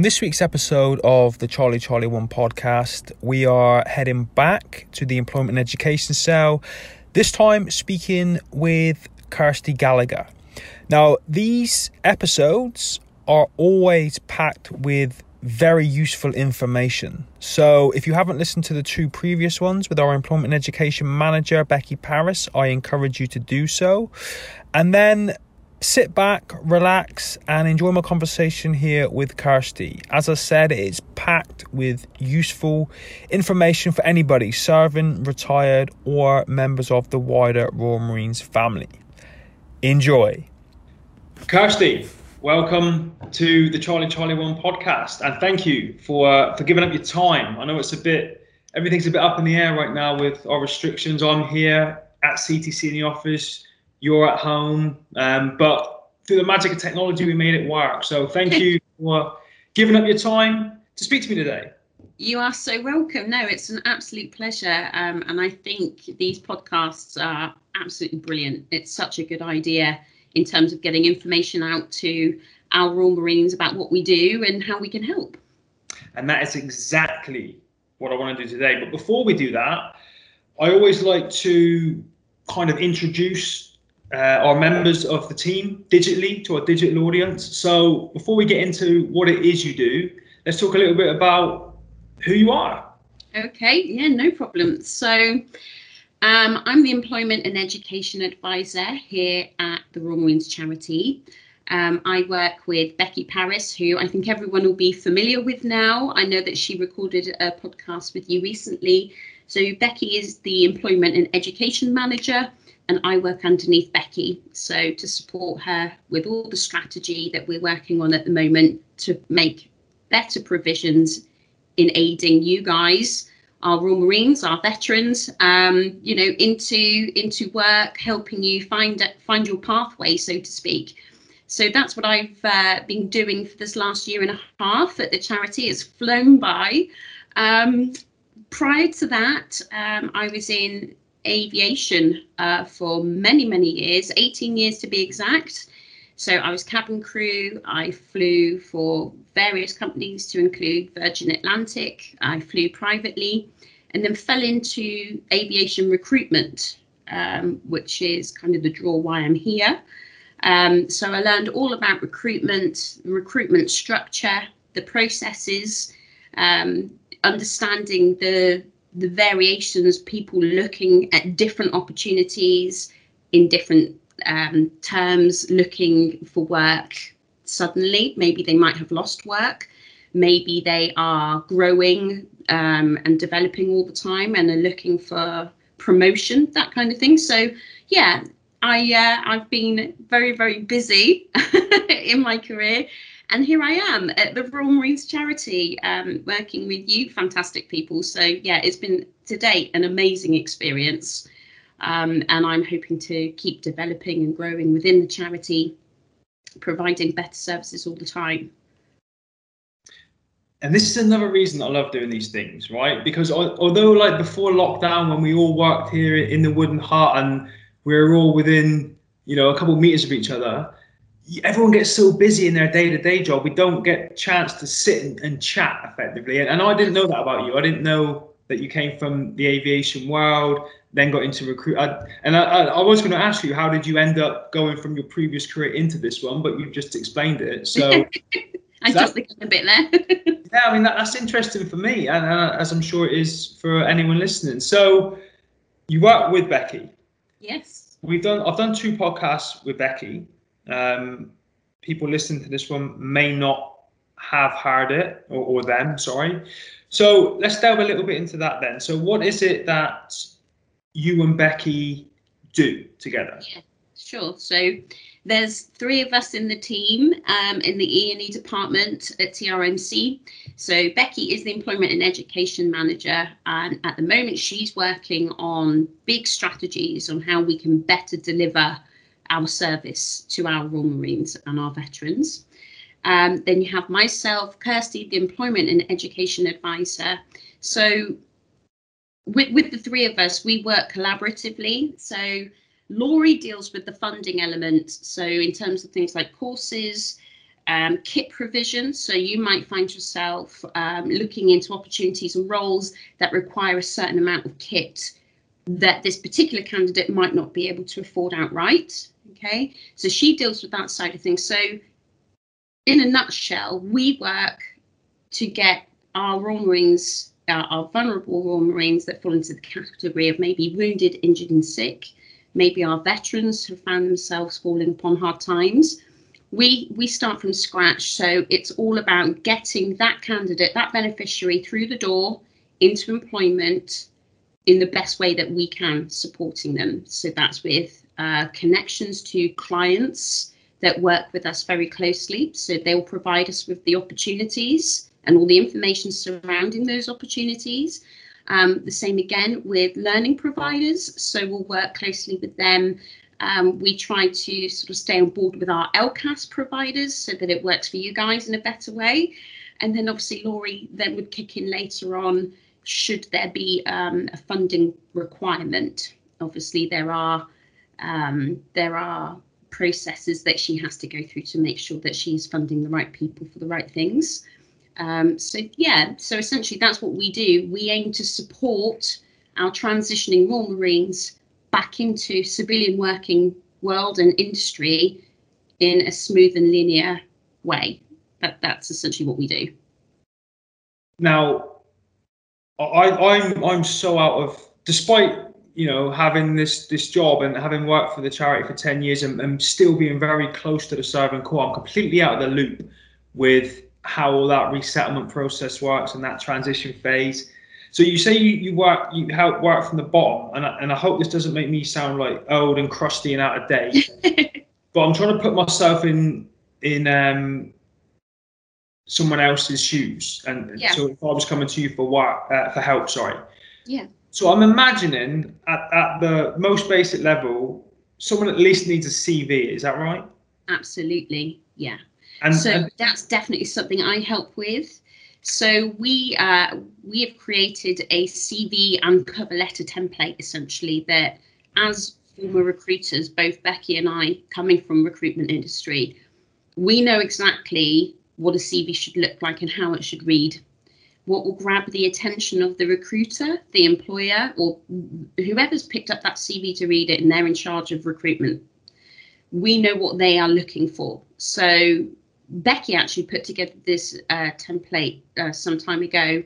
On this week's episode of the Charlie Charlie One podcast, we are heading back to the Employment and Education Cell, this time speaking with Kirsty Gallagher. Now, these episodes are always packed with very useful information. So, if you haven't listened to the two previous ones with our employment and education manager, Becky Paris, I encourage you to do so. And then sit back, relax, and enjoy my conversation here with Kirsty. As I said, it's packed with useful information for anybody serving, retired, or members of the wider Royal Marines family. Enjoy. Kirsty, welcome to the Charlie Charlie One podcast, and thank you for uh, for giving up your time. I know it's a bit everything's a bit up in the air right now with our restrictions. I'm here at CTC in the office you're at home. Um, but through the magic of technology, we made it work. So thank you for giving up your time to speak to me today. You are so welcome. No, it's an absolute pleasure. Um, and I think these podcasts are absolutely brilliant. It's such a good idea in terms of getting information out to our Royal Marines about what we do and how we can help. And that is exactly what I want to do today. But before we do that, I always like to kind of introduce uh, our members of the team digitally to our digital audience. So before we get into what it is you do, let's talk a little bit about who you are. Okay, yeah, no problem. So um, I'm the Employment and Education Advisor here at the Royal Marines Charity. Um, I work with Becky Paris, who I think everyone will be familiar with now. I know that she recorded a podcast with you recently. So Becky is the Employment and Education Manager and I work underneath Becky. So to support her with all the strategy that we're working on at the moment to make better provisions in aiding you guys, our Royal Marines, our veterans, um, you know, into into work, helping you find find your pathway, so to speak. So that's what I've uh, been doing for this last year and a half at the charity. It's flown by. Um, prior to that, um, I was in aviation uh, for many, many years, 18 years to be exact. So I was cabin crew. I flew for various companies to include Virgin Atlantic. I flew privately and then fell into aviation recruitment, um, which is kind of the draw why I'm here. Um, so I learned all about recruitment, recruitment structure, the processes, um, understanding the the variations, people looking at different opportunities in different um, terms, looking for work suddenly. Maybe they might have lost work. Maybe they are growing um, and developing all the time and are looking for promotion, that kind of thing. So, yeah, I uh, I've been very very busy in my career and here I am at the Royal Marines Charity, um, working with you, fantastic people. So yeah, it's been to date an amazing experience, um, and I'm hoping to keep developing and growing within the charity, providing better services all the time. And this is another reason I love doing these things, right? Because although, like before lockdown, when we all worked here in the Wooden Hut and we were all within, you know, a couple of meters of each other, everyone gets so busy in their day-to-day job we don't get a chance to sit and, and chat effectively. And, and, i didn't know that about you. I didn't know that you came from the aviation world then got into recruit I, and I, I, was going to ask you how did you end up going from your previous career into this one? But you've just explained it so. I just think a bit there. Yeah i mean that, that's interesting for me and uh, as i'm sure it is for anyone listening. So you work with becky? Yes. We've done i've done two podcasts with becky um, people listening to this one may not have heard it or, or them, sorry. So let's delve a little bit into that then. So what is it that you and Becky do together? Yeah, sure. So there's three of us in the team um, in the E&E department at TRMC. So Becky is the Employment and Education Manager, and at the moment she's working on big strategies on how we can better deliver our service to our Royal Marines and our veterans. Um, then you have myself, Kirsty, the Employment and Education Advisor. So with, with the three of us, we work collaboratively. So Laurie deals with the funding element. So in terms of things like courses, um, kit provision. So you might find yourself um, looking into opportunities and roles that require a certain amount of kit that this particular candidate might not be able to afford outright. Okay, so she deals with that side of things. So, in a nutshell, we work to get our Royal Marines, uh, our vulnerable Royal Marines that fall into the category of maybe wounded, injured, and sick, maybe our veterans who found themselves falling upon hard times. We we start from scratch, so it's all about getting that candidate, that beneficiary, through the door into employment in the best way that we can, supporting them. So that's with uh, connections to clients that work with us very closely. So they'll provide us with the opportunities and all the information surrounding those opportunities. Um, the same again with learning providers. So we'll work closely with them. Um, we try to sort of stay on board with our ELCAS providers so that it works for you guys in a better way. And then obviously Laurie then would kick in later on should there be um, a funding requirement. Obviously, there are um, there are processes that she has to go through to make sure that she's funding the right people for the right things. Um, so yeah, so essentially that's what we do. We aim to support our transitioning Royal Marines back into civilian working world and industry in a smooth and linear way. That that's essentially what we do. Now, I, I'm I'm so out of despite you know having this this job and having worked for the charity for 10 years and, and still being very close to the serving corps i'm completely out of the loop with how all that resettlement process works and that transition phase so you say you, you work you help work from the bottom and I, and I hope this doesn't make me sound like old and crusty and out of date but i'm trying to put myself in in um someone else's shoes. And yeah. so if I was coming to you for what uh, for help, sorry. Yeah. So I'm imagining at, at the most basic level, someone at least needs a CV. Is that right? Absolutely. Yeah. And so and, that's definitely something I help with. So we uh, we have created a CV and cover letter template essentially that as former recruiters, both Becky and I, coming from recruitment industry, we know exactly what a CV should look like and how it should read. What will grab the attention of the recruiter, the employer, or whoever's picked up that CV to read it and they're in charge of recruitment. We know what they are looking for. So Becky actually put together this uh, template uh, some time ago.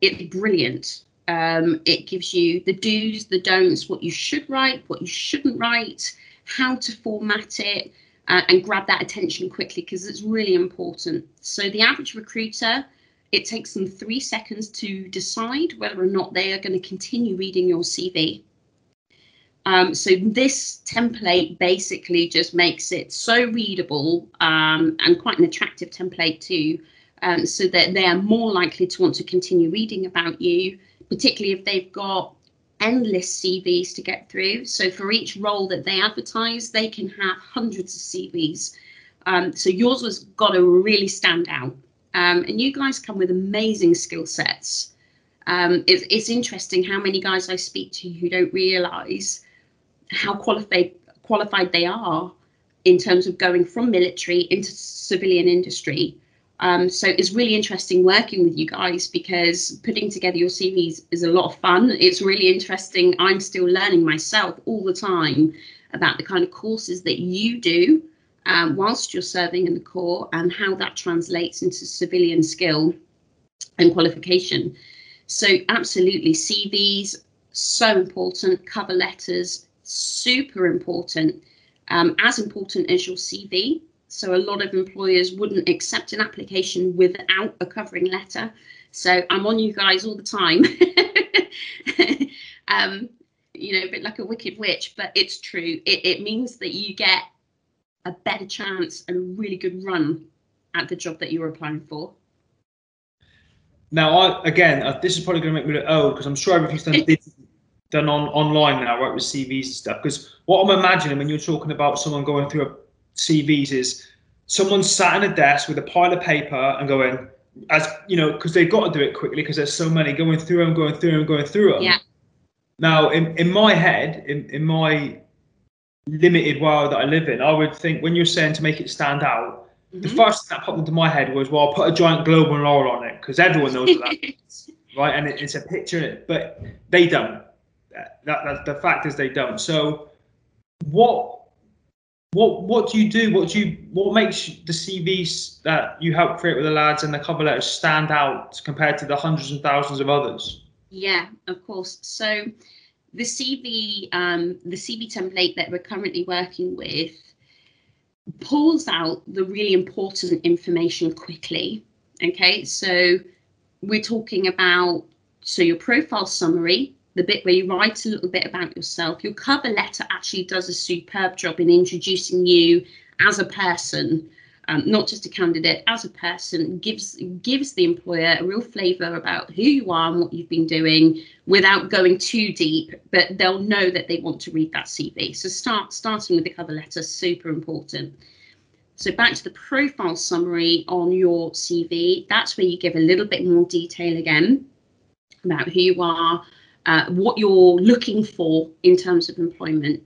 It's brilliant. Um, it gives you the do's, the don'ts, what you should write, what you shouldn't write, how to format it, uh, and grab that attention quickly because it's really important. So the average recruiter, it takes them three seconds to decide whether or not they are going to continue reading your CV. Um, so this template basically just makes it so readable um, and quite an attractive template too, um, so that they are more likely to want to continue reading about you, particularly if they've got endless CVs to get through. So for each role that they advertise, they can have hundreds of CVs. Um, so yours was got to really stand out. Um, and you guys come with amazing skill sets. Um, it's, it's interesting how many guys I speak to who don't realise how qualified qualified they are in terms of going from military into civilian industry um, so it's really interesting working with you guys because putting together your CVs is a lot of fun. It's really interesting. I'm still learning myself all the time about the kind of courses that you do um, whilst you're serving in the Corps and how that translates into civilian skill and qualification. So absolutely, CVs so important. Cover letters super important. Um, as important as your CV so a lot of employers wouldn't accept an application without a covering letter. So I'm on you guys all the time. um, you know, a bit like a wicked witch, but it's true. It, it means that you get a better chance and a really good run at the job that you're applying for. Now, I, again, uh, this is probably going to make me look old because I'm sure everything's done, done on online now, right, with CVs and stuff. Because what I'm imagining when you're talking about someone going through a CVs is someone sat in a desk with a pile of paper and going, as you know, because they've got to do it quickly because there's so many going through them, going through them, going through them. Yeah. Now, in, in my head, in, in my limited world that I live in, I would think when you're saying to make it stand out, mm-hmm. the first thing that popped into my head was, well, I'll put a giant globe and laurel on it because everyone knows that, right? And it, it's a picture but they don't. That, that, the fact is they don't. So, what what what do you do? What do you what makes the CVs that you help create with the lads and the cover letters stand out compared to the hundreds and thousands of others? Yeah, of course. So the CV um, the CV template that we're currently working with pulls out the really important information quickly. Okay, so we're talking about so your profile summary, the bit where you write a little bit about yourself. Your cover letter actually does a superb job in introducing you as a person, um, not just a candidate, as a person. gives gives the employer a real flavour about who you are and what you've been doing, without going too deep. But they'll know that they want to read that CV. So start starting with the cover letter, super important. So back to the profile summary on your CV. That's where you give a little bit more detail again about who you are, uh, what you're looking for in terms of employment.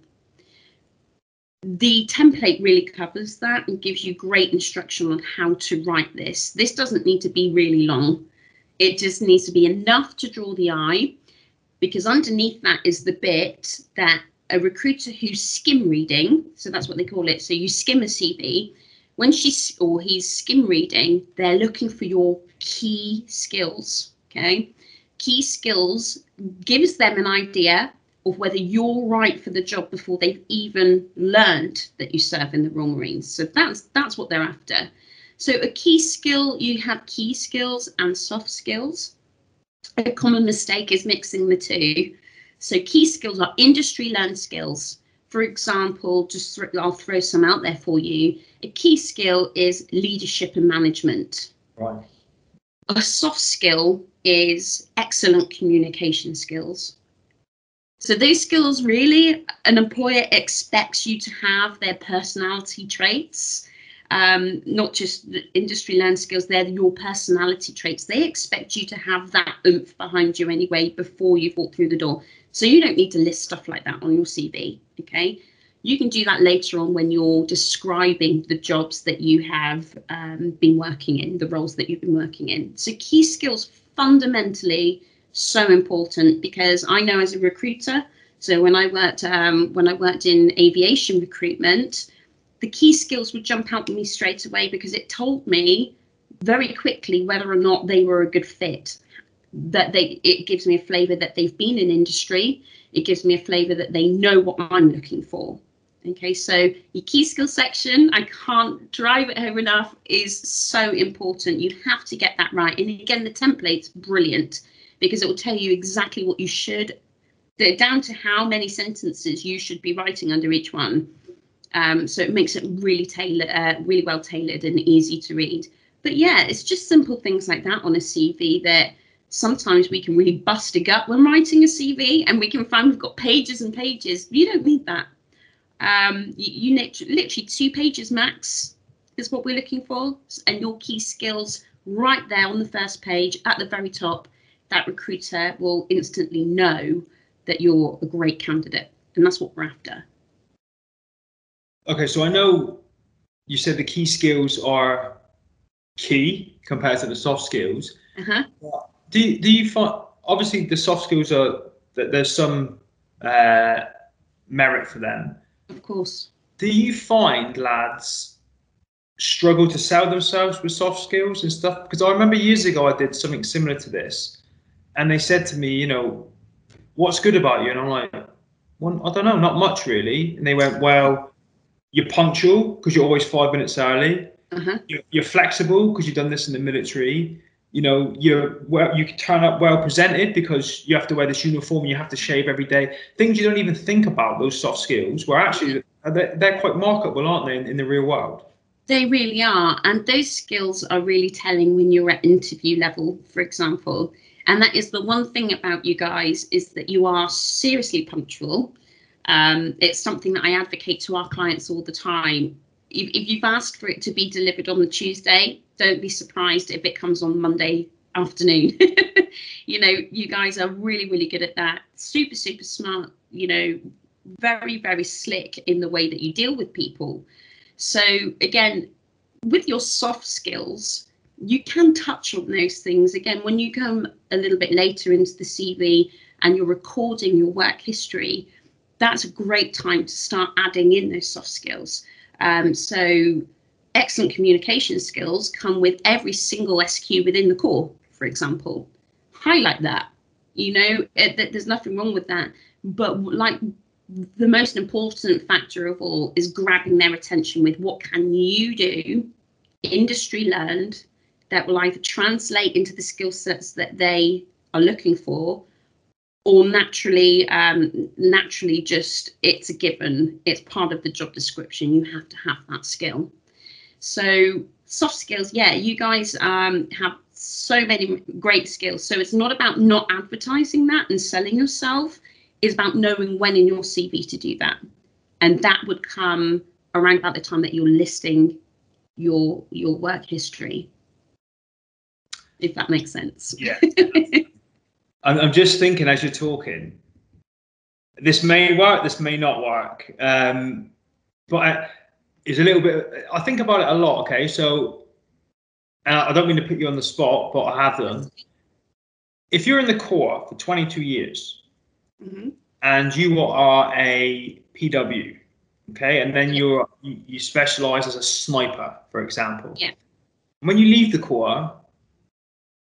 The template really covers that and gives you great instruction on how to write this. This doesn't need to be really long. It just needs to be enough to draw the eye because underneath that is the bit that a recruiter who's skim reading, so that's what they call it. So you skim a CV. When she's or he's skim reading, they're looking for your key skills. Okay key skills gives them an idea of whether you're right for the job before they've even learned that you serve in the Royal Marines. So that's that's what they're after. So a key skill, you have key skills and soft skills. A common mistake is mixing the two. So key skills are industry learned skills. For example, just th- I'll throw some out there for you. A key skill is leadership and management. Right. A soft skill is excellent communication skills. So these skills really an employer expects you to have their personality traits, um, not just the industry learned skills, they're your personality traits. They expect you to have that oomph behind you anyway before you walk through the door. So you don't need to list stuff like that on your CV. Okay. You can do that later on when you're describing the jobs that you have um, been working in, the roles that you've been working in. So key skills fundamentally so important because I know as a recruiter, so when I worked um, when I worked in aviation recruitment, the key skills would jump out at me straight away because it told me very quickly whether or not they were a good fit. That they it gives me a flavour that they've been in industry. It gives me a flavour that they know what I'm looking for. Okay, so your key skill section, I can't drive it home enough, is so important. You have to get that right. And again, the template's brilliant because it will tell you exactly what you should, down to how many sentences you should be writing under each one. Um, so it makes it really tailor, uh, really well tailored and easy to read. But yeah, it's just simple things like that on a CV that sometimes we can really bust a gut when writing a CV and we can find we've got pages and pages. You don't need that. Um, you, you literally two pages max is what we're looking for, and your key skills right there on the first page at the very top. That recruiter will instantly know that you're a great candidate, and that's what we're after. Okay, so I know you said the key skills are key compared to the soft skills. Uh-huh. Do do you find obviously the soft skills are that there's some uh, merit for them, of course. Do you find lads struggle to sell themselves with soft skills and stuff? Because I remember years ago I did something similar to this, and they said to me, you know, what's good about you? And I'm like, well, I don't know, not much really. And they went, well, you're punctual because you're always five minutes early. Uh-huh. You're, you're flexible because you've done this in the military you know you're well you turn up well presented because you have to wear this uniform you have to shave every day things you don't even think about those soft skills were actually they're, they're quite marketable aren't they in, in, the real world they really are and those skills are really telling when you're at interview level for example and that is the one thing about you guys is that you are seriously punctual um, it's something that i advocate to our clients all the time if, if you've asked for it to be delivered on the tuesday don't be surprised if it comes on Monday afternoon. you know, you guys are really, really good at that. Super, super smart, you know, very, very slick in the way that you deal with people. So, again, with your soft skills, you can touch on those things again when you come a little bit later into the CV and you're recording your work history. That's a great time to start adding in those soft skills. Um, so, excellent communication skills come with every single SQ within the Corps, for example. Highlight that. You know, it, there's nothing wrong with that. But like the most important factor of all is grabbing their attention with what can you do industry learned that will either translate into the skill sets that they are looking for or naturally um, naturally just it's a given. It's part of the job description. You have to have that skill. So soft skills yeah you guys um, have so many great skills. So it's not about not advertising that and selling yourself. Is about knowing when in your CV to do that. And that would come around about the time that you're listing your your work history. If that makes sense. Yeah. I'm, I'm just thinking as you're talking, this may work, this may not work. Um, but I, it's a little bit, I think about it a lot. Okay. So, I don't mean to put you on the spot, but I have done. If you're in the Corps for 22 years, mm-hmm. and you are a PW, okay, and then you're you, you specialize as a sniper, for example. Yeah. When you leave the Corps,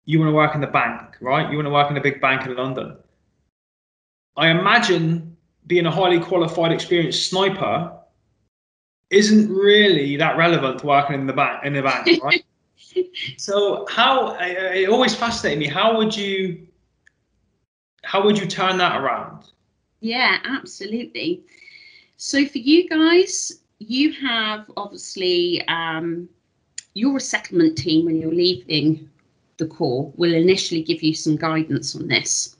you want to work in the bank, right? You want to work in a big bank in London. I imagine being a highly qualified, experienced sniper isn't really that relevant to working in the bank in the bank, right? so how it always fascinated me. How would you how would you turn that around? Yeah, absolutely. So for you guys, you have obviously um, your resettlement team when you're leaving the Corps will initially give you some guidance on this.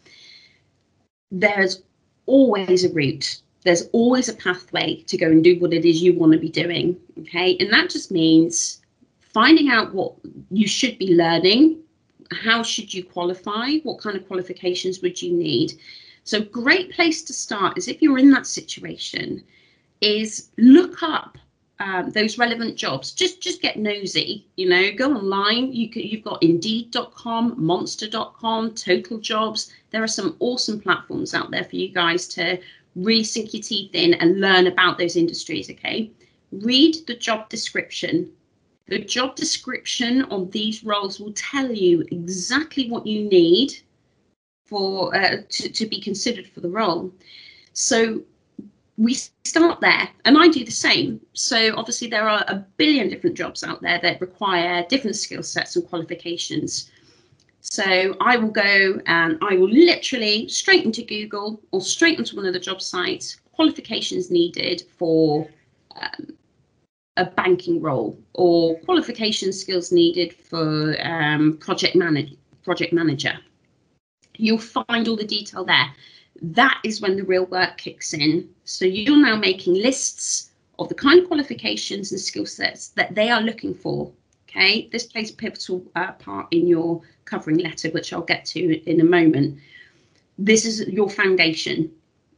There's always a route. There's always a pathway to go and do what it is you want to be doing. Okay. And that just means finding out what you should be learning how should you qualify? What kind of qualifications would you need? So, great place to start is if you're in that situation, is look up um, those relevant jobs. Just just get nosy. You know, go online. You can, you've got Indeed.com, Monster.com, Total Jobs. There are some awesome platforms out there for you guys to really sink your teeth in and learn about those industries. Okay, read the job description the job description on these roles will tell you exactly what you need for uh, to, to be considered for the role. So we start there and i do the same so obviously there are a billion different jobs out there that require different skill sets and qualifications so i will go and i will literally straight into google or straight into one of the job sites qualifications needed for um, a banking role or qualification skills needed for um, project manage project manager. You'll find all the detail there. That is when the real work kicks in. So you're now making lists of the kind of qualifications and skill sets that they are looking for. Okay, this plays a pivotal uh, part in your covering letter, which I'll get to in a moment. This is your foundation.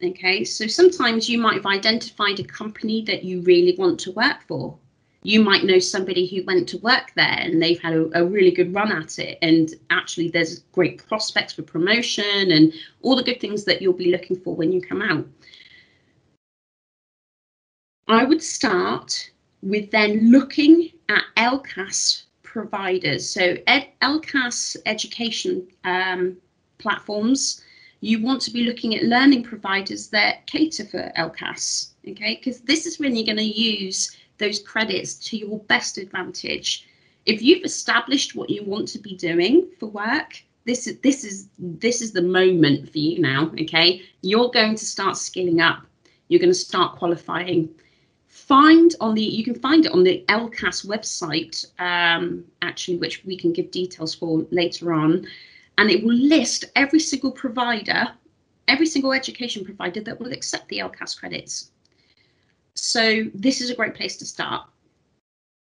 Okay, so sometimes you might have identified a company that you really want to work for. You might know somebody who went to work there and they've had a, a really good run at it. And actually, there's great prospects for promotion and all the good things that you'll be looking for when you come out. I would start with then looking at ELCAS providers. So Ed, LCAS education um, platforms you want to be looking at learning providers that cater for ELCAS, okay? Because this is when you're going to use those credits to your best advantage. If you've established what you want to be doing for work, this is this is this is the moment for you now, okay? You're going to start skilling up. You're going to start qualifying. Find on the you can find it on the ELCAS website, um, actually, which we can give details for later on and it will list every single provider, every single education provider that will accept the ELCAS credits. So this is a great place to start.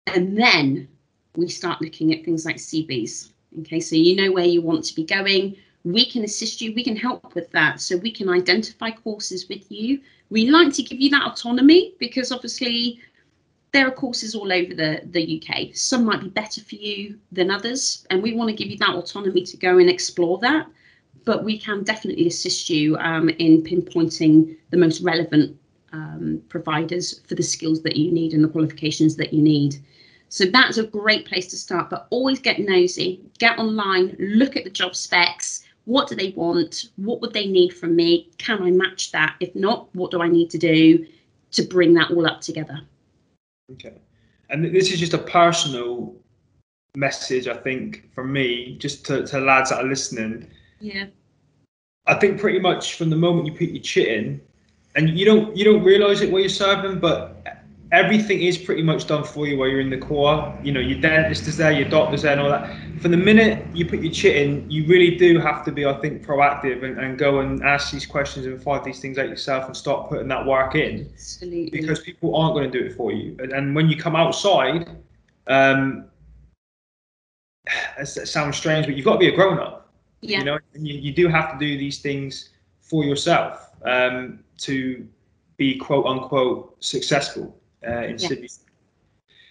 And then we start looking at things like CVs. Okay, so you know where you want to be going. We can assist you, we can help with that. So we can identify courses with you. We like to give you that autonomy because obviously there are courses all over the, the UK. Some might be better for you than others, and we want to give you that autonomy to go and explore that. But we can definitely assist you um, in pinpointing the most relevant um, providers for the skills that you need and the qualifications that you need. So that's a great place to start, but always get nosy, get online, look at the job specs. What do they want? What would they need from me? Can I match that? If not, what do I need to do to bring that all up together? Okay. And this is just a personal message, I think, from me, just to, to lads that are listening. Yeah. I think pretty much from the moment you put your chit in, and you don't you don't realise it while you're serving, but everything is pretty much done for you while you're in the Corps. You know, your dentist is there, your doctor's there, and all that. From the minute you put your chit in, you really do have to be, I think, proactive and, and go and ask these questions and find these things out yourself and start putting that work in. Absolutely. Because people aren't going to do it for you. And, and when you come outside, um, it sounds strange, but you've got to be a grown up. Yeah. You know, and you, you do have to do these things for yourself um, to be quote unquote successful uh, in Yeah. Sydney.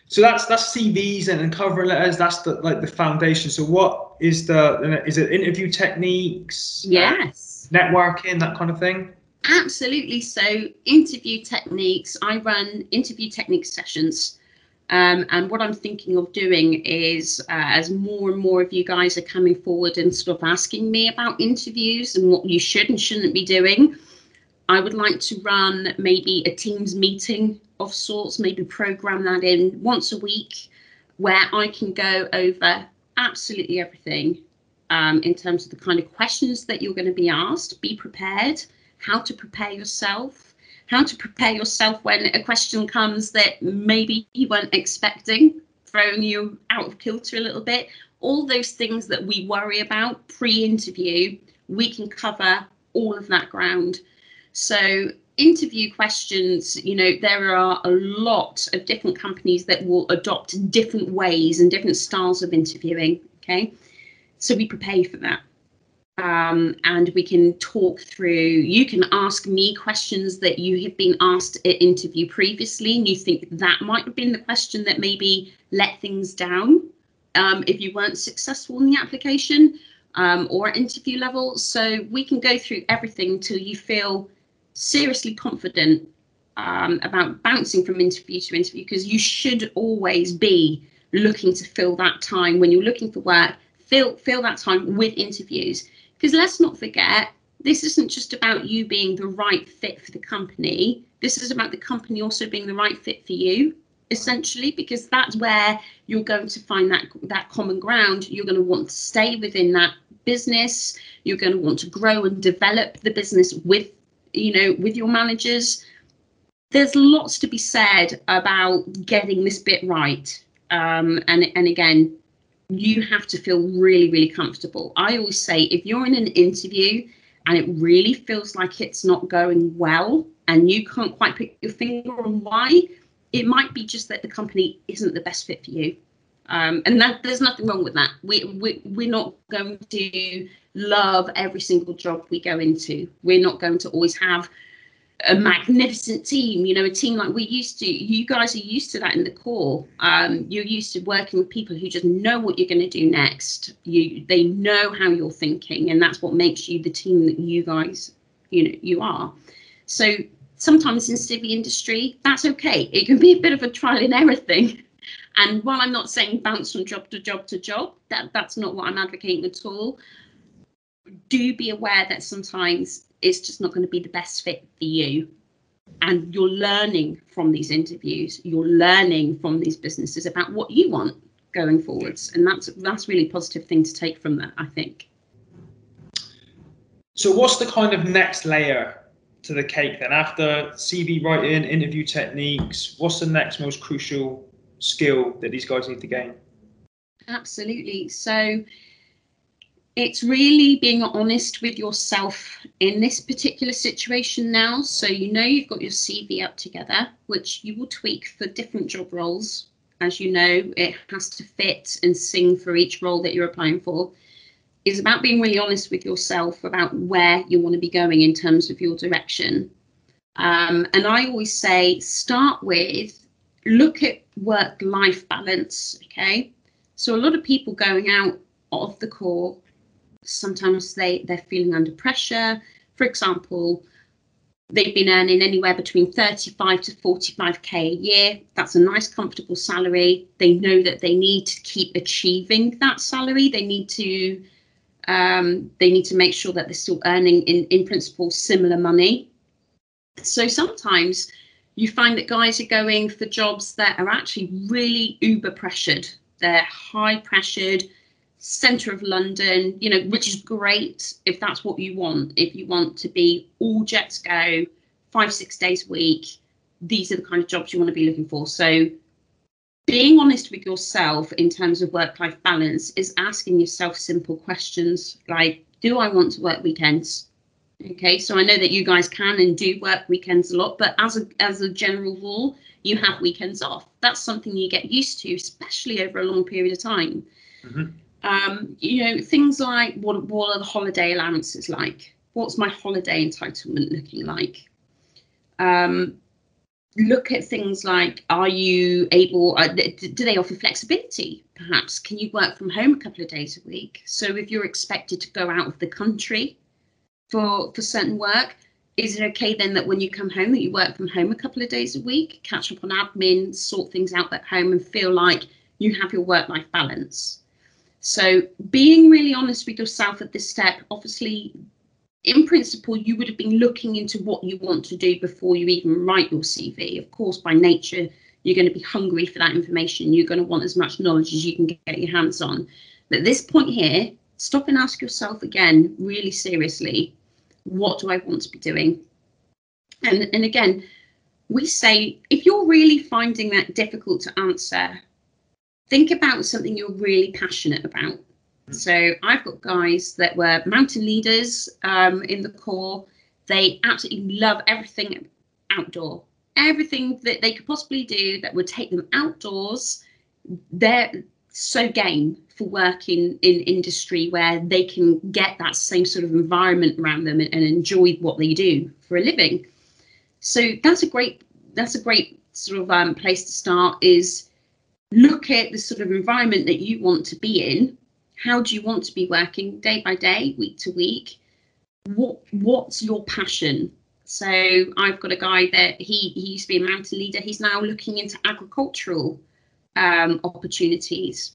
So that's that's CVs and, and cover letters. That's the like the foundation. So what is the is it interview techniques? uh, Yes. networking, that kind of thing. Absolutely. So, interview techniques, I run interview techniques sessions. Um, and what I'm thinking of doing is, uh, as more and more of you guys are coming forward and sort of asking me about interviews and what you should and shouldn't be doing, I would like to run maybe a Teams meeting of sorts, maybe program that in once a week where I can go over absolutely everything um, in terms of the kind of questions that you're going to be asked. Be prepared, how to prepare yourself, how to prepare yourself when a question comes that maybe you weren't expecting, throwing you out of kilter a little bit. All those things that we worry about pre interview, we can cover all of that ground. So, interview questions, you know, there are a lot of different companies that will adopt different ways and different styles of interviewing. Okay. So, we prepare for that. Um, and we can talk through, you can ask me questions that you have been asked at interview previously, and you think that might have been the question that maybe let things down um, if you weren't successful in the application um, or at interview level. So we can go through everything until you feel seriously confident um, about bouncing from interview to interview because you should always be looking to fill that time when you're looking for work. Fill fill that time with interviews because let's not forget this isn't just about you being the right fit for the company. This is about the company also being the right fit for you essentially because that's where you're going to find that that common ground you're going to want to stay within that business you're going to want to grow and develop the business with you know with your managers there's lots to be said about getting this bit right. Um, and and again you have to feel really really comfortable. I always say if you're in an interview and it really feels like it's not going well and you can't quite put your finger on why it might be just that the company isn't the best fit for you. Um, and that there's nothing wrong with that. We, we we're not going to love every single job we go into. We're not going to always have a magnificent team you know a team like we used to. You guys are used to that in the Corps. Um, you're used to working with people who just know what you're going to do next. You they know how you're thinking and that's what makes you the team that you guys you know you are. So sometimes in civvy industry that's okay. It can be a bit of a trial and error thing. And while i'm not saying bounce from job to job to job that that's not what i'm advocating at all do be aware that sometimes it's just not going to be the best fit for you and you're learning from these interviews you're learning from these businesses about what you want going forwards and that's that's really positive thing to take from that i think So what's the kind of next layer to the cake then? After CV writing, interview techniques, what's the next most crucial skill that these guys need to gain? Absolutely. So it's really being honest with yourself in this particular situation now. So you know you've got your CV up together, which you will tweak for different job roles. As you know, it has to fit and sing for each role that you're applying for. It's about being really honest with yourself about where you want to be going in terms of your direction. Um, and I always say start with look at work life balance. Okay. So a lot of people going out of the Corps, sometimes they, they're feeling under pressure. For example, they've been earning anywhere between 35 to 45k a year. That's a nice, comfortable salary. They know that they need to keep achieving that salary. They need to um, they need to make sure that they're still earning in, in principle similar money. So sometimes you find that guys are going for jobs that are actually really uber pressured. They're high pressured, center of London, you know, which is great if that's what you want. If you want to be all jets go, five, six days a week, these are the kind of jobs you want to be looking for. So being honest with yourself in terms of work life balance is asking yourself simple questions like, do I want to work weekends? Okay, so I know that you guys can and do work weekends a lot, but as a as a general rule, you have weekends off. That's something you get used to, especially over a long period of time. Mm-hmm. Um, you know, things like what what are the holiday allowances like? What's my holiday entitlement looking like? Um, look at things like are you able uh, do they offer flexibility perhaps can you work from home a couple of days a week so if you're expected to go out of the country for for certain work is it okay then that when you come home that you work from home a couple of days a week catch up on admin sort things out at home and feel like you have your work life balance so being really honest with yourself at this step obviously in principle, you would have been looking into what you want to do before you even write your CV. Of course, by nature, you're going to be hungry for that information. You're going to want as much knowledge as you can get your hands on. But at this point here, stop and ask yourself again, really seriously, what do I want to be doing? And, and again, we say if you're really finding that difficult to answer, think about something you're really passionate about. So I've got guys that were mountain leaders um, in the Corps. They absolutely love everything outdoor, everything that they could possibly do that would take them outdoors. They're so game for work in, in industry where they can get that same sort of environment around them and, and enjoy what they do for a living. So that's a great that's a great sort of um, place to start is look at the sort of environment that you want to be in how do you want to be working day by day, week to week? What what's your passion? So I've got a guy that he he used to be a mountain leader. He's now looking into agricultural um, opportunities.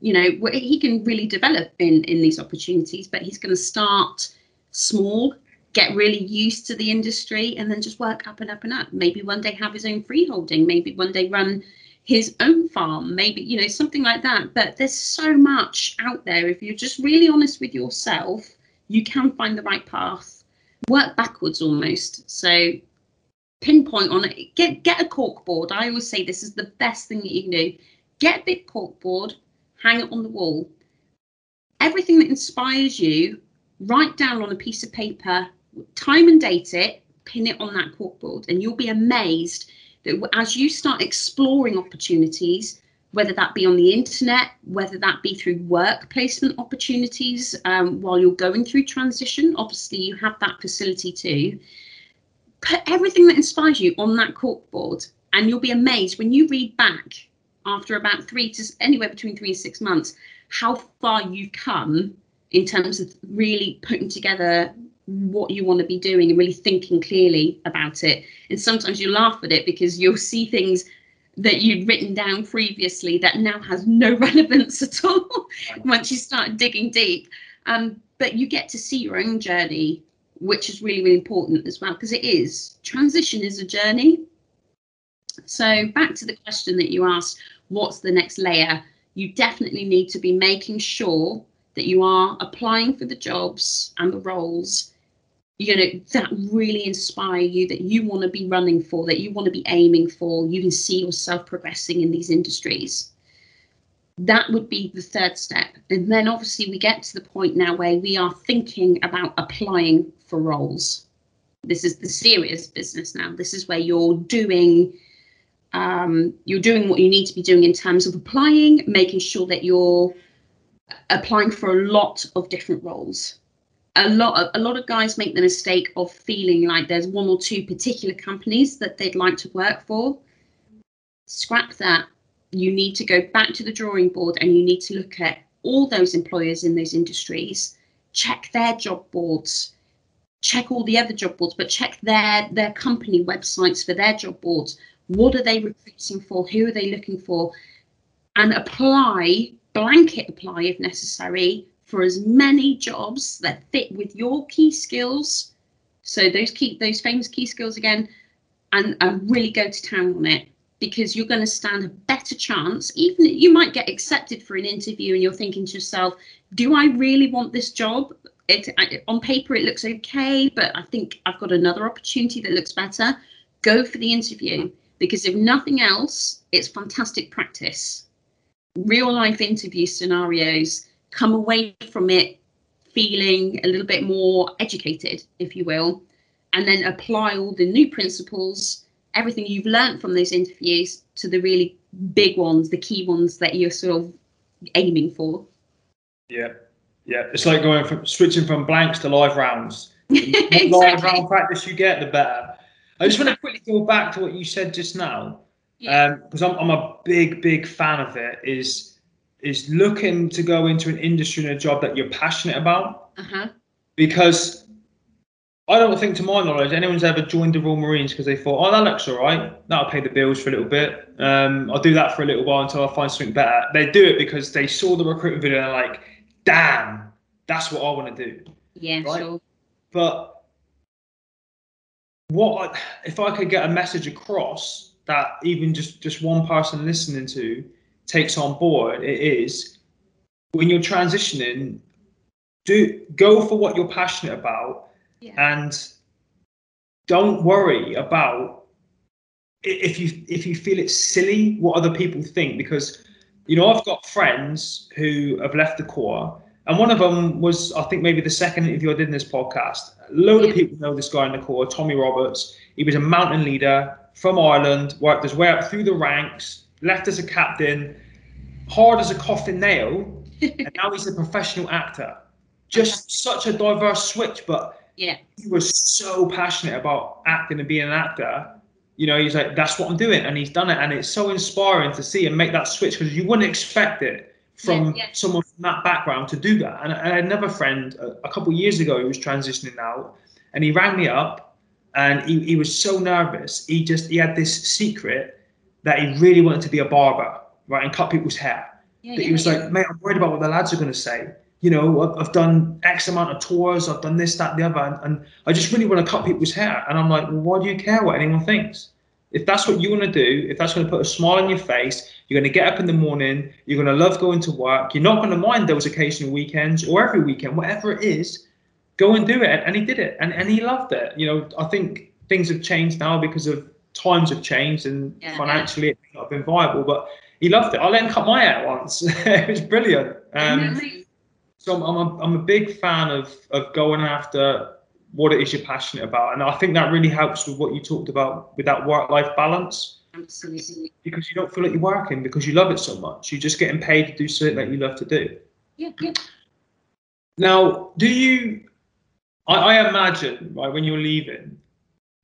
You know, he can really develop in in these opportunities, but he's going to start small, get really used to the industry, and then just work up and up and up. Maybe one day have his own freeholding. Maybe one day run his own farm, maybe, you know, something like that. But there's so much out there. If you're just really honest with yourself, you can find the right path. Work backwards almost. So pinpoint on it. Get get a cork board. I always say this is the best thing that you can do. Get a big cork board, hang it on the wall. Everything that inspires you, write down on a piece of paper, time and date it, pin it on that cork board, and you'll be amazed that as you start exploring opportunities, whether that be on the internet, whether that be through work placement opportunities um, while you're going through transition, obviously you have that facility too. Put everything that inspires you on that corkboard, and you'll be amazed when you read back after about three to anywhere between three and six months how far you've come in terms of really putting together what you want to be doing and really thinking clearly about it. And sometimes you laugh at it because you'll see things that you'd written down previously that now has no relevance at all once you start digging deep. Um, but you get to see your own journey, which is really, really important as well, because it is. Transition is a journey. So back to the question that you asked, what's the next layer? You definitely need to be making sure that you are applying for the jobs and the roles you know that really inspire you that you want to be running for that you want to be aiming for you can see yourself progressing in these industries. That would be the third step. And then obviously we get to the point now where we are thinking about applying for roles. This is the serious business now. This is where you're doing um, you're doing what you need to be doing in terms of applying making sure that you're applying for a lot of different roles a lot of a lot of guys make the mistake of feeling like there's one or two particular companies that they'd like to work for scrap that. You need to go back to the drawing board and you need to look at all those employers in those industries, check their job boards, check all the other job boards, but check their their company websites for their job boards. What are they recruiting for? Who are they looking for? And apply, blanket apply if necessary, for as many jobs that fit with your key skills. So those key those famous key skills again, and, and really go to town on it because you're going to stand a better chance. Even you might get accepted for an interview and you're thinking to yourself, do I really want this job? It, on paper it looks okay, but I think I've got another opportunity that looks better. Go for the interview because if nothing else, it's fantastic practice. Real life interview scenarios, come away from it feeling a little bit more educated, if you will, and then apply all the new principles everything you've learned from those interviews to the really big ones, the key ones that you're sort of aiming for. Yeah, yeah. It's like going from switching from blanks to live rounds. exactly. live round practice you get, the better. I just want to quickly go back to what you said just now, because yeah. um, I'm, I'm a big, big fan of it. Is is looking to go into an industry and a job that you're passionate about. Uh-huh. Because I don't think, to my knowledge, anyone's ever joined the Royal Marines because they thought, oh, that looks all right. That'll pay the bills for a little bit. Um, I'll do that for a little while until I find something better. They do it because they saw the recruitment video and they're like, damn, that's what I want to do. Yeah, right? sure. But what if I could get a message across that even just just one person listening to takes on board? It is when you're transitioning, do go for what you're passionate about yeah. and don't worry about if you if you feel it's silly what other people think because you know I've got friends who have left the Corps and one of them was I think maybe the second interview I did in this podcast. A load yeah. of people know this guy in the Corps, Tommy Roberts. He was a mountain leader from Ireland, worked his way up through the ranks, left as a captain, hard as a coffin nail, and now he's a professional actor. Just such a diverse switch, but yeah. He was so passionate about acting and being an actor. You know, he's like, that's what I'm doing. And he's done it. And it's so inspiring to see him make that switch because you wouldn't expect it from yeah, yeah. someone from that background to do that. And, and I had another friend a, a couple years ago who was transitioning out and he rang me up and he, he was so nervous. He just, he had this secret that he really wanted to be a barber, right? And cut people's hair. Yeah, that he was like, mate, I'm worried about what the lads are going to say you know, I've, I've, done X amount of tours, I've done this, that, the other, and, and, I just really want to cut people's hair. And I'm like, well, why do you care what anyone thinks? If that's what you want to do, if that's going to put a smile on your face, you're going to get up in the morning, you're going to love going to work, you're not going to mind those occasional weekends or every weekend, whatever it is, go and do it. And he did it, and, and he loved it. You know, I think things have changed now because of times have changed and yeah, financially yeah. it's not been viable, but he loved it. I let him cut my hair once. it was brilliant. Um, so I'm, I'm, a, I'm a big fan of, of going after what it is you're passionate about. And I think that really helps with what you talked about with that work life balance. Absolutely. Because you don't feel like you're working because you love it so much. You're just getting paid to do something that you love to do. Yeah, yeah. Now, do you, I, I imagine, right, when you're leaving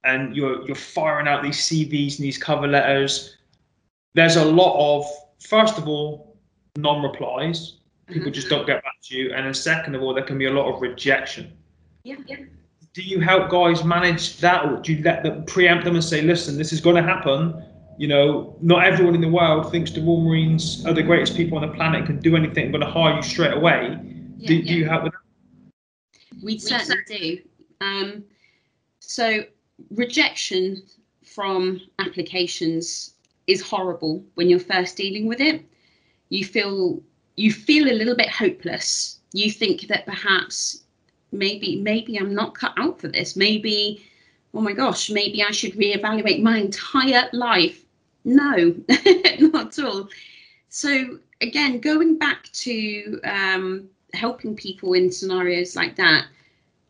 and you're, you're firing out these CVs and these cover letters, there's a lot of, first of all, non replies people mm-hmm. just don't get back to you. And then second of all, there can be a lot of rejection. Yeah, yeah. Do you help guys manage that, or do you let them preempt them and say, "Listen, this is going to happen"? You know, not everyone in the world thinks the Royal Marines are the greatest people on the planet, can do anything, I'm going to hire you straight away. Yeah, do, yeah. do, you help with that? We certainly do. Um, so rejection from applications is horrible when you're first dealing with it. You feel you feel a little bit hopeless. You think that perhaps maybe maybe I'm not cut out for this. Maybe oh my gosh, maybe I should reevaluate my entire life. No, not at all. So again, going back to um, helping people in scenarios like that,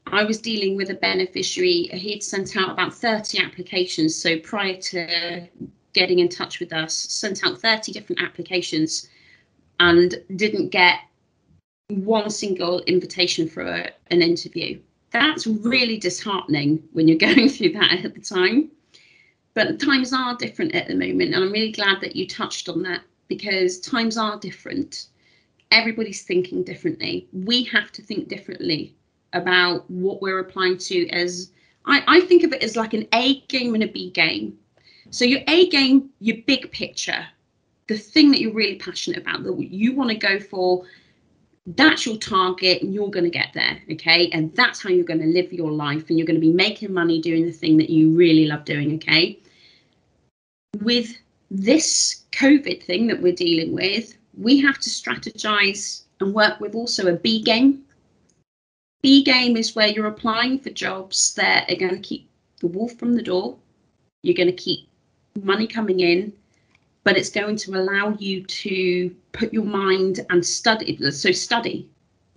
I was dealing with a beneficiary. He'd sent out about 30 applications. So prior to getting in touch with us, sent out 30 different applications and didn't get one single invitation for a, an interview. That's really disheartening when you're going through that at the time. but times are different at the moment, and I'm really glad that you touched on that because times are different. Everybody's thinking differently. We have to think differently about what we're applying to as I, I think of it as like an A game and a B game. So your A game, your big picture, the thing that you're really passionate about, that you want to go for, that's your target and you're going to get there. Okay. And that's how you're going to live your life and you're going to be making money doing the thing that you really love doing. Okay. With this COVID thing that we're dealing with, we have to strategize and work with also a B game. B game is where you're applying for jobs that are going to keep the wolf from the door. You're going to keep money coming in, but it's going to allow you to put your mind and study. So, study,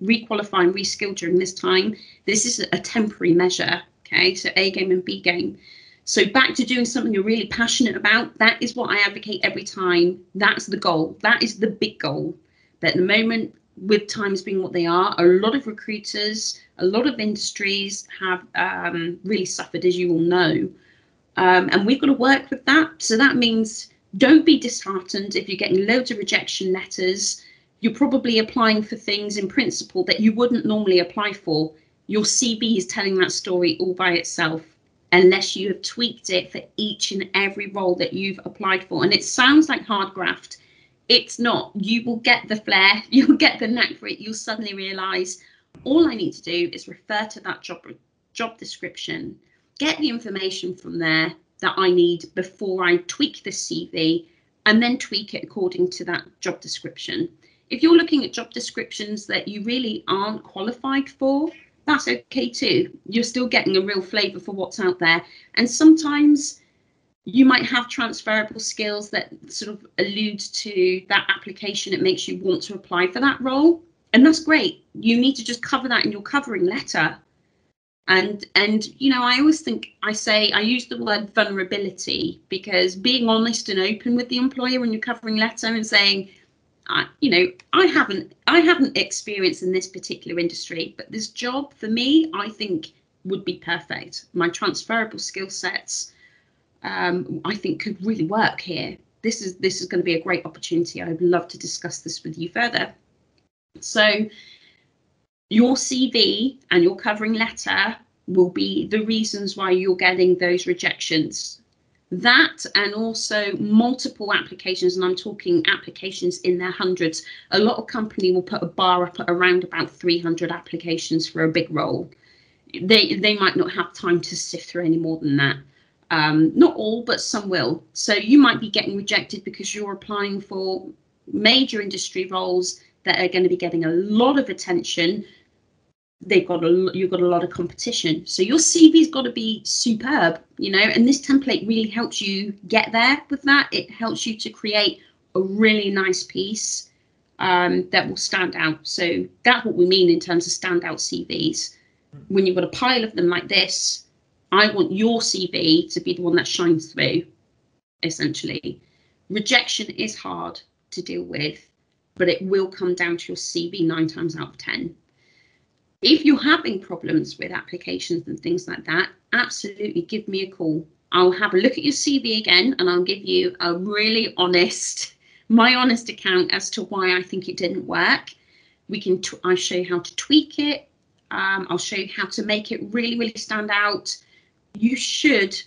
requalify, and reskill during this time. This is a temporary measure. Okay, so A game and B game. So, back to doing something you're really passionate about. That is what I advocate every time. That's the goal. That is the big goal. But at the moment, with times being what they are, a lot of recruiters, a lot of industries have um, really suffered, as you all know. Um, and we've got to work with that. So that means don't be disheartened if you're getting loads of rejection letters. You're probably applying for things in principle that you wouldn't normally apply for. Your CV is telling that story all by itself, unless you have tweaked it for each and every role that you've applied for. And it sounds like hard graft it's not. You will get the flair, you'll get the knack for it. You'll suddenly realize all I need to do is refer to that job job description, get the information from there that I need before I tweak the CV, and then tweak it according to that job description. If you're looking at job descriptions that you really aren't qualified for, that's okay too. You're still getting a real flavour for what's out there. And sometimes you might have transferable skills that sort of allude to that application. It makes you want to apply for that role. And that's great. You need to just cover that in your covering letter. And and you know, I always think I say I use the word vulnerability because being honest and open with the employer in your covering letter and saying, I, you know, I haven't I haven't experienced in this particular industry, but this job for me, I think would be perfect. My transferable skill sets um, I think could really work here. This is this is going to be a great opportunity. I'd love to discuss this with you further. So your CV and your covering letter will be the reasons why you're getting those rejections. That and also multiple applications, and I'm talking applications in their hundreds. A lot of company will put a bar up at around about 300 applications for a big role. They they might not have time to sift through any more than that. Um, not all, but some will. So you might be getting rejected because you're applying for major industry roles that are going to be getting a lot of attention. They've got a you've got a lot of competition. So your CV's got to be superb, you know. And this template really helps you get there with that. It helps you to create a really nice piece um, that will stand out. So that's what we mean in terms of standout CVs. When you've got a pile of them like this, I want your CV to be the one that shines through, essentially. Rejection is hard to deal with, but it will come down to your CV nine times out of 10. If you're having problems with applications and things like that, absolutely give me a call. I'll have a look at your CV again and I'll give you a really honest, my honest account as to why I think it didn't work. We can, t- I'll show you how to tweak it. Um, I'll show you how to make it really, really stand out you should,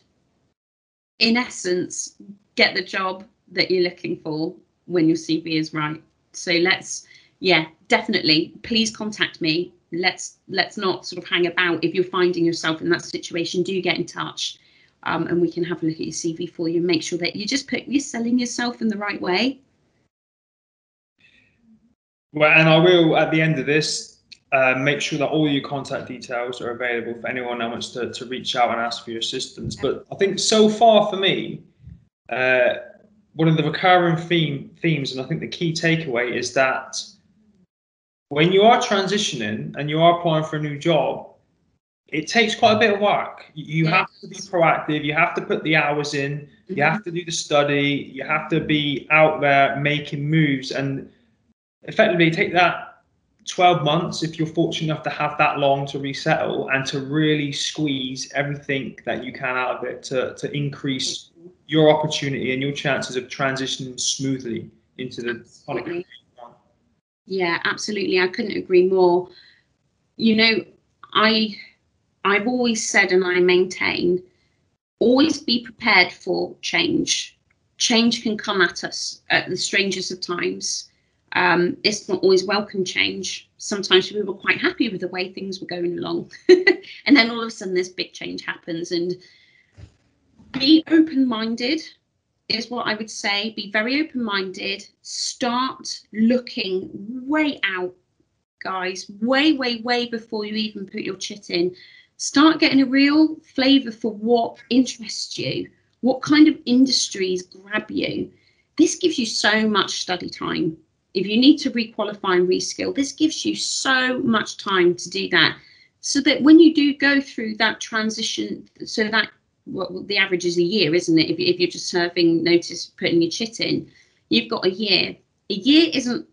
in essence, get the job that you're looking for when your CV is right. So let's, yeah, definitely. Please contact me. Let's let's not sort of hang about. If you're finding yourself in that situation, do get in touch, um, and we can have a look at your CV for you and make sure that you just put you're selling yourself in the right way. Well, and I will at the end of this uh, make sure that all your contact details are available for anyone that wants to, to reach out and ask for your assistance. But I think so far for me, uh, one of the recurring theme, themes, and I think the key takeaway is that when you are transitioning and you are applying for a new job, it takes quite a bit of work. You have to be proactive. You have to put the hours in. You mm-hmm. have to do the study. You have to be out there making moves and effectively take that 12 months, if you're fortunate enough to have that long to resettle and to really squeeze everything that you can out of it to, to increase mm-hmm. your opportunity and your chances of transitioning smoothly into the absolutely. Yeah, absolutely. I couldn't agree more. You know, I I've always said and I maintain always be prepared for change. Change can come at us at the strangest of times. Um, it's not always welcome change. Sometimes we were quite happy with the way things were going along. and then all of a sudden this big change happens and be open-minded is what I would say. Be very open-minded. Start looking way out, guys, way, way, way before you even put your chit in. Start getting a real flavour for what interests you, what kind of industries grab you. This gives you so much study time. If you need to requalify and reskill, this gives you so much time to do that. So that when you do go through that transition, so that well, the average is a year, isn't it? If, if you're just serving notice, putting your chit in, you've got a year. A year isn't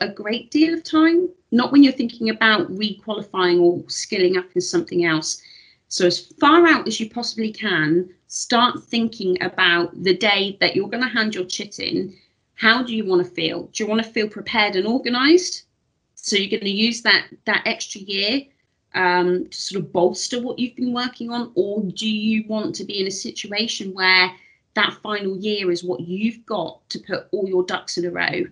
a great deal of time, not when you're thinking about requalifying or skilling up in something else. So, as far out as you possibly can, start thinking about the day that you're going to hand your chit in. How do you want to feel? Do you want to feel prepared and organized? So, you're going to use that, that extra year um, to sort of bolster what you've been working on? Or do you want to be in a situation where that final year is what you've got to put all your ducks in a row?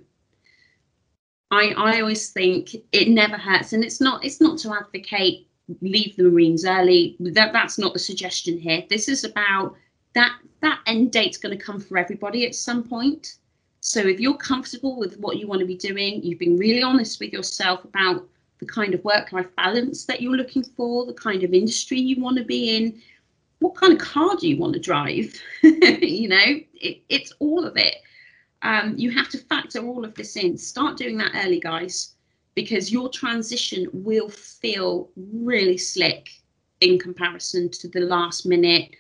I, I always think it never hurts, and it's not it's not to advocate leave the Marines early. That that's not the suggestion here. This is about that that end date's going to come for everybody at some point. So if you're comfortable with what you want to be doing, you've been really honest with yourself about the kind of work life balance that you're looking for, the kind of industry you want to be in, what kind of car do you want to drive? you know, it, it's all of it. Um, you have to factor all of this in. Start doing that early, guys, because your transition will feel really slick in comparison to the last minute.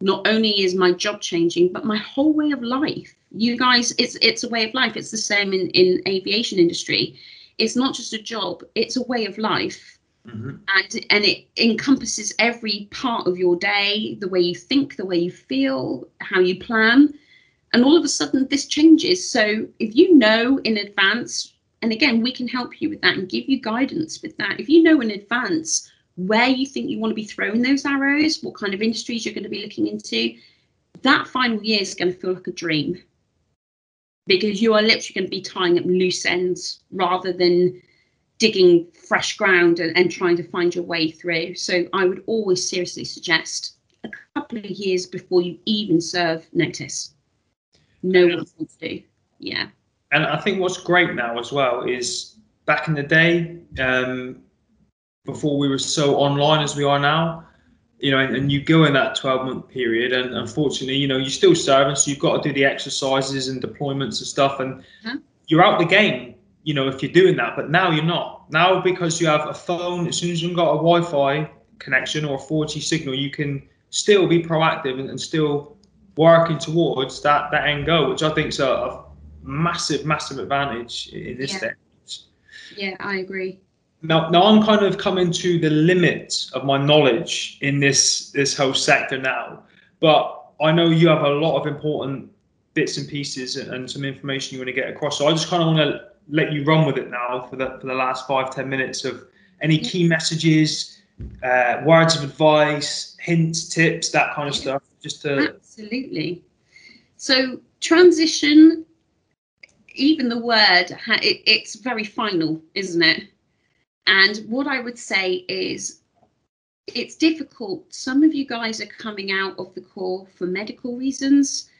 Not only is my job changing, but my whole way of life. You guys, it's it's a way of life. It's the same in in aviation industry it's not just a job it's a way of life. Mm-hmm. and and it encompasses every part of your day the way you think the way you feel how you plan. And all of a sudden this changes. So if you know in advance and again we can help you with that and give you guidance with that. If you know in advance where you think you want to be throwing those arrows what kind of industries you're going to be looking into that final year is going to feel like a dream because you are literally going to be tying up loose ends rather than digging fresh ground and, and trying to find your way through. So I would always seriously suggest a couple of years before you even serve notice. No one wants to. Do. Yeah. And I think what's great now as well is back in the day, um, before we were so online as we are now, you know, and, and, you go in that 12 month period, and unfortunately, you know, you're still serving, so you've got to do the exercises and deployments and stuff, and huh? you're out the game, you know, if you're doing that. But now you're not. Now, because you have a phone, as soon as you've got a Wi Fi connection or a 4G signal, you can still be proactive and, and still working towards that, that end goal, which I think is a, a massive, massive advantage in this yeah. day. Yeah, I agree now, now I'm kind of coming to the limit of my knowledge in this this whole sector now. But I know you have a lot of important bits and pieces and some information you want to get across. So I just kind of want to let you run with it now for the for the last five ten minutes of any key messages, uh, words of advice, hints, tips, that kind of stuff. Just to absolutely. So transition, even the word, it, it's very final, isn't it? And what I would say is it's difficult. Some of you guys are coming out of the Corps for medical reasons.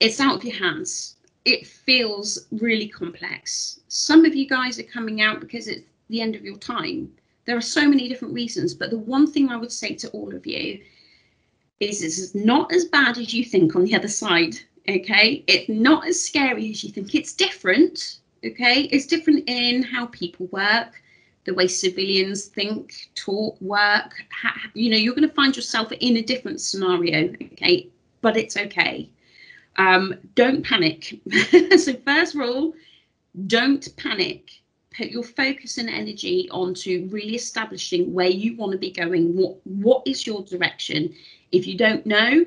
It's out of your hands. It feels really complex. Some of you guys are coming out because it's the end of your time. There are so many different reasons, but the one thing I would say to all of you is it's not as bad as you think on the other side. Okay, it's not as scary as you think. It's different. Okay, it's different in how people work the way civilians think, talk, work. Ha- you know, you're going to find yourself in a different scenario, okay? But it's okay. Um, don't panic. so, first rule don't panic. Put your focus and energy onto really establishing where you want to be going. What What is your direction? If you don't know,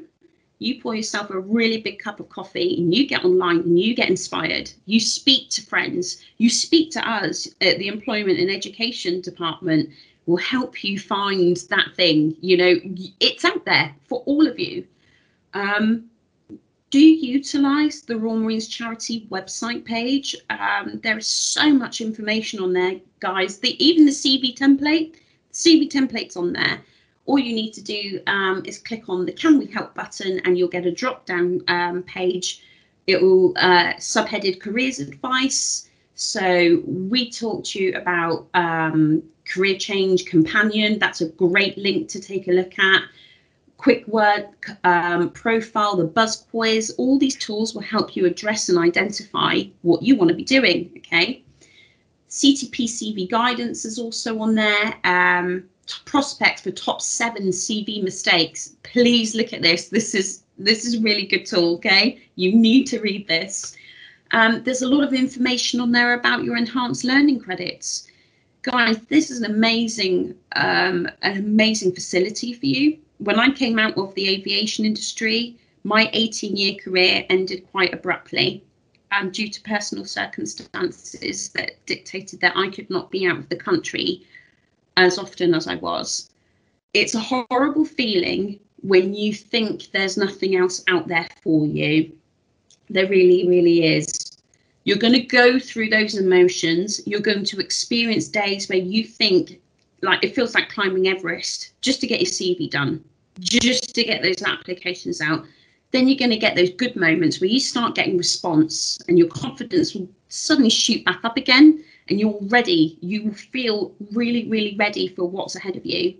you pour yourself a really big cup of coffee and you get online and you get inspired. You speak to friends, you speak to us at the Employment and Education Department will help you find that thing. You know, it's out there for all of you. Um, do utilize the Royal Marines Charity website page. Um, there is so much information on there, guys. The, even the CV template, CV template's on there all you need to do um, is click on the Can We Help button and you'll get a drop down um, page. It will uh, subheaded careers advice. So we talked to you about um, career change companion. That's a great link to take a look at. Quick work um, profile, the buzz quiz, all these tools will help you address and identify what you want to be doing. Okay. CTP CV guidance is also on there. Um, prospects for top seven CV mistakes. Please look at this. This is this is really good tool. Okay, you need to read this. Um, there's a lot of information on there about your enhanced learning credits. Guys, this is an amazing, um, an amazing facility for you. When I came out of the aviation industry, my 18 year career ended quite abruptly um, due to personal circumstances that dictated that I could not be out of the country as often as I was. It's a horrible feeling when you think there's nothing else out there for you. There really, really is. You're going to go through those emotions. You're going to experience days where you think like it feels like climbing Everest just to get your CV done, just to get those applications out. Then you're going to get those good moments where you start getting response and your confidence will suddenly shoot back up again and you're ready, you feel really, really ready for what's ahead of you.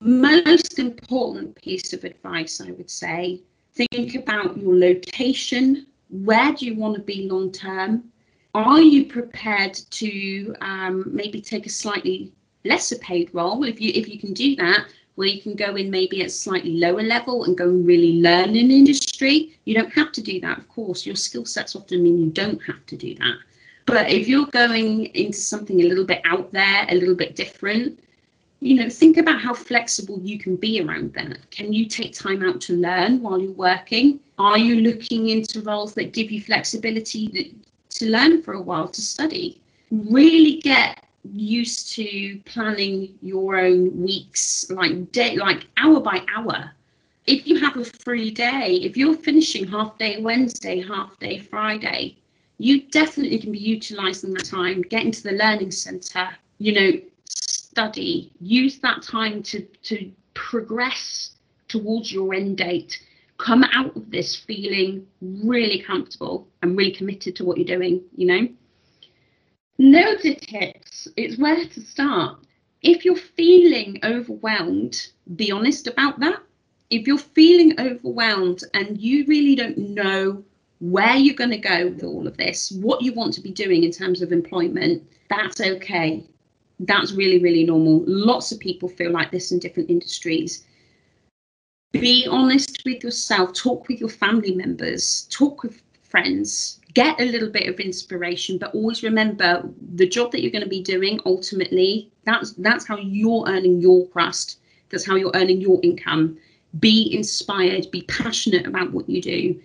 Most important piece of advice, I would say, think about your location. Where do you want to be long term? Are you prepared to um, maybe take a slightly lesser paid role if you if you can do that? where you can go in maybe at slightly lower level and go and really learn in industry. You don't have to do that, of course. Your skill sets often mean you don't have to do that. But if you're going into something a little bit out there, a little bit different, you know, think about how flexible you can be around that. Can you take time out to learn while you're working? Are you looking into roles that give you flexibility to learn for a while, to study? Really get used to planning your own weeks, like day, like hour by hour. If you have a free day, if you're finishing half day Wednesday, half day Friday, you definitely can be utilizing that time, get into the learning center, you know, study, use that time to, to progress towards your end date. Come out of this feeling really comfortable and really committed to what you're doing, you know. Note tips, it's where to start. If you're feeling overwhelmed, be honest about that. If you're feeling overwhelmed and you really don't know where you're going to go with all of this, what you want to be doing in terms of employment, that's okay. That's really, really normal. Lots of people feel like this in different industries. Be honest with yourself, talk with your family members, talk with friends, get a little bit of inspiration, but always remember the job that you're going to be doing ultimately, that's that's how you're earning your crust. That's how you're earning your income. Be inspired, be passionate about what you do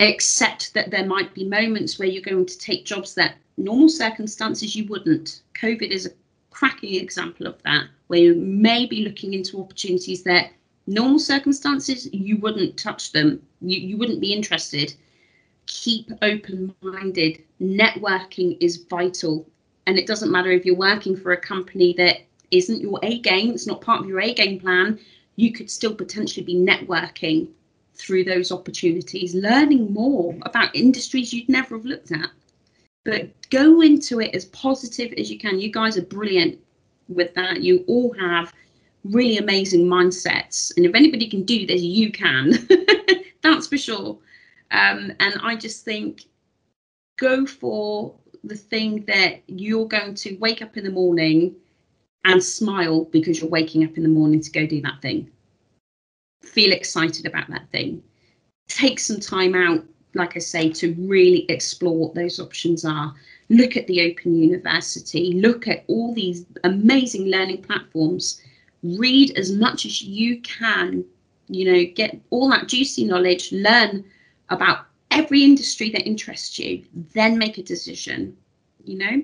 accept that there might be moments where you're going to take jobs that normal circumstances you wouldn't. COVID is a cracking example of that, where you may be looking into opportunities that normal circumstances you wouldn't touch them, you, you wouldn't be interested. Keep open minded. Networking is vital. And it doesn't matter if you're working for a company that isn't your A game, it's not part of your A game plan, you could still potentially be networking through those opportunities, learning more about industries you'd never have looked at. But go into it as positive as you can. You guys are brilliant with that. You all have really amazing mindsets. And if anybody can do this, you can. That's for sure. Um, and I just think go for the thing that you're going to wake up in the morning and smile because you're waking up in the morning to go do that thing feel excited about that thing. Take some time out, like I say, to really explore what those options are. Look at the Open University, look at all these amazing learning platforms. Read as much as you can you know, get all that juicy knowledge, learn about every industry that interests you, then make a decision, you know?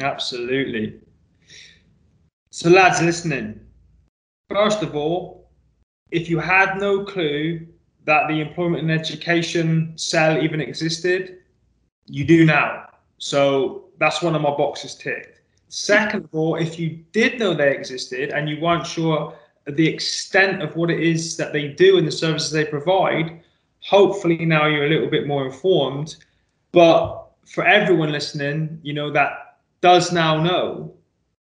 Absolutely. So, lads listening, first of all, if you had no clue that the employment and education cell even existed, you do now. So, that's one of my boxes ticked. Second of all, if you did know they existed and you weren't sure the extent of what it is that they do and the services they provide, hopefully now you're a little bit more informed. But for everyone listening, you know, that does now know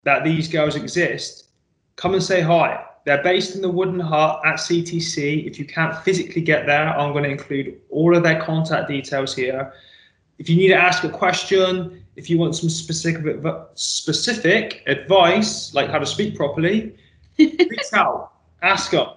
that these girls exist, come and say hi. They're based in the Wooden Hut at CTC. If you can't physically get there, I'm going to include all of their contact details here. If you need to ask a question, if you want some specific specific advice, like how to speak properly, reach out, ask them.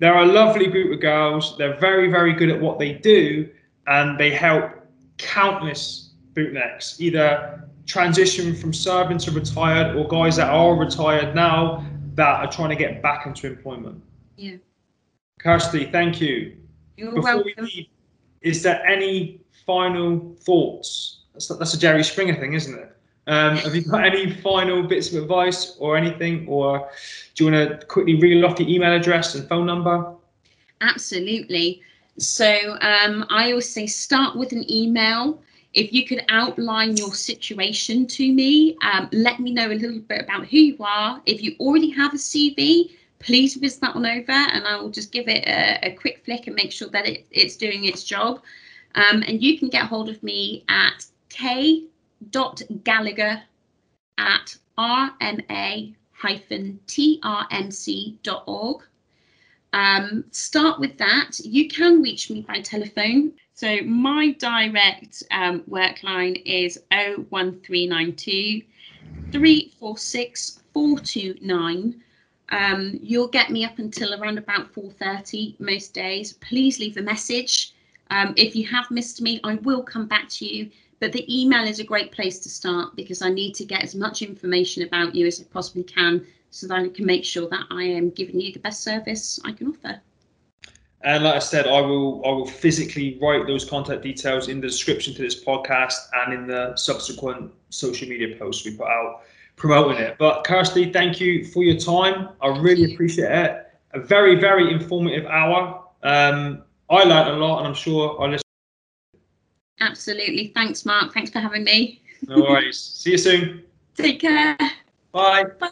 They're a lovely group of girls. They're very, very good at what they do, and they help countless bootnecks either transition from serving to retired or guys that are retired now that are trying to get back into employment. Yeah. Kirsty, thank you. You're Before welcome. we leave, is there any final thoughts? That's, that's a Jerry Springer thing, isn't it? Um, have you got any final bits of advice or anything? Or do you want to quickly reel off your email address and phone number? Absolutely. So um, I always say start with an email. If you could outline your situation to me, um, let me know a little bit about who you are. If you already have a CV, please whiz that on over and I will just give it a, a quick flick and make sure that it, it's doing its job. Um, and you can get hold of me at k.gallagher at rma-trmc.org. Um, start with that. You can reach me by telephone. So my direct um, work line is 01392 346 429. Um, you'll get me up until around about 4.30 most days. Please leave a message. Um, if you have missed me, I will come back to you. But the email is a great place to start because I need to get as much information about you as I possibly can so that I can make sure that I am giving you the best service I can offer. And like I said, I will I will physically write those contact details in the description to this podcast and in the subsequent social media posts we put out promoting it. But Kirsty, thank you for your time. I really appreciate it. A very, very informative hour. Um, I learned a lot, and I'm sure our listeners. Absolutely. Thanks, Mark. Thanks for having me. No worries. See you soon. Take care. Bye. Bye.